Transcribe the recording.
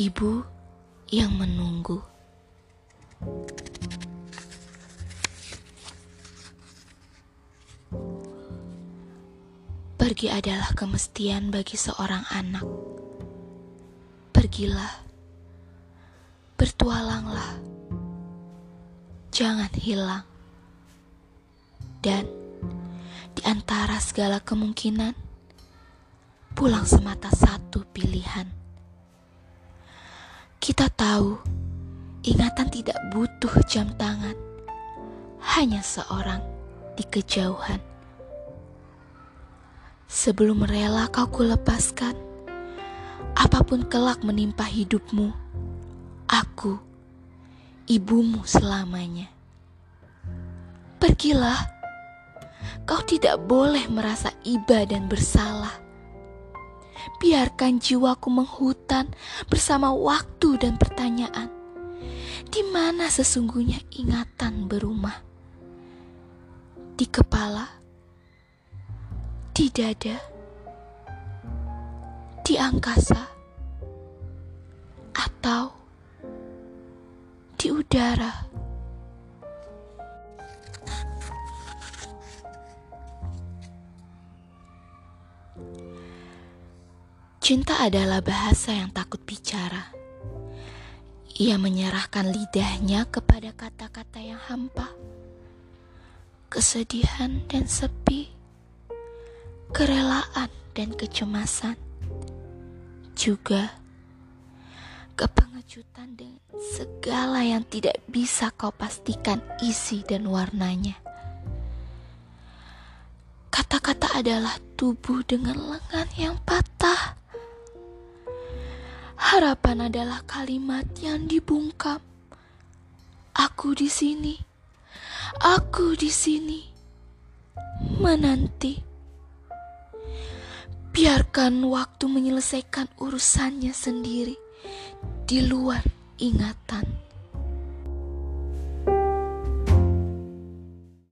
Ibu yang menunggu. Pergi adalah kemestian bagi seorang anak. Pergilah, bertualanglah, jangan hilang. Dan di antara segala kemungkinan, pulang semata satu pilihan. Kita tahu ingatan tidak butuh jam tangan, hanya seorang di kejauhan. Sebelum rela kau kulepaskan, apa pun kelak menimpa hidupmu, aku, ibumu selamanya. Pergilah, kau tidak boleh merasa iba dan bersalah. Biarkan jiwaku menghutan bersama waktu dan pertanyaan. Di mana sesungguhnya ingatan berumah? Di kepala di dada, di angkasa, atau di udara. Cinta adalah bahasa yang takut bicara. Ia menyerahkan lidahnya kepada kata-kata yang hampa, kesedihan, dan sepi kerelaan dan kecemasan, juga kepengejutan dengan segala yang tidak bisa kau pastikan isi dan warnanya. Kata-kata adalah tubuh dengan lengan yang patah. Harapan adalah kalimat yang dibungkam. Aku di sini. Aku di sini. Menanti. Biarkan waktu menyelesaikan urusannya sendiri di luar ingatan.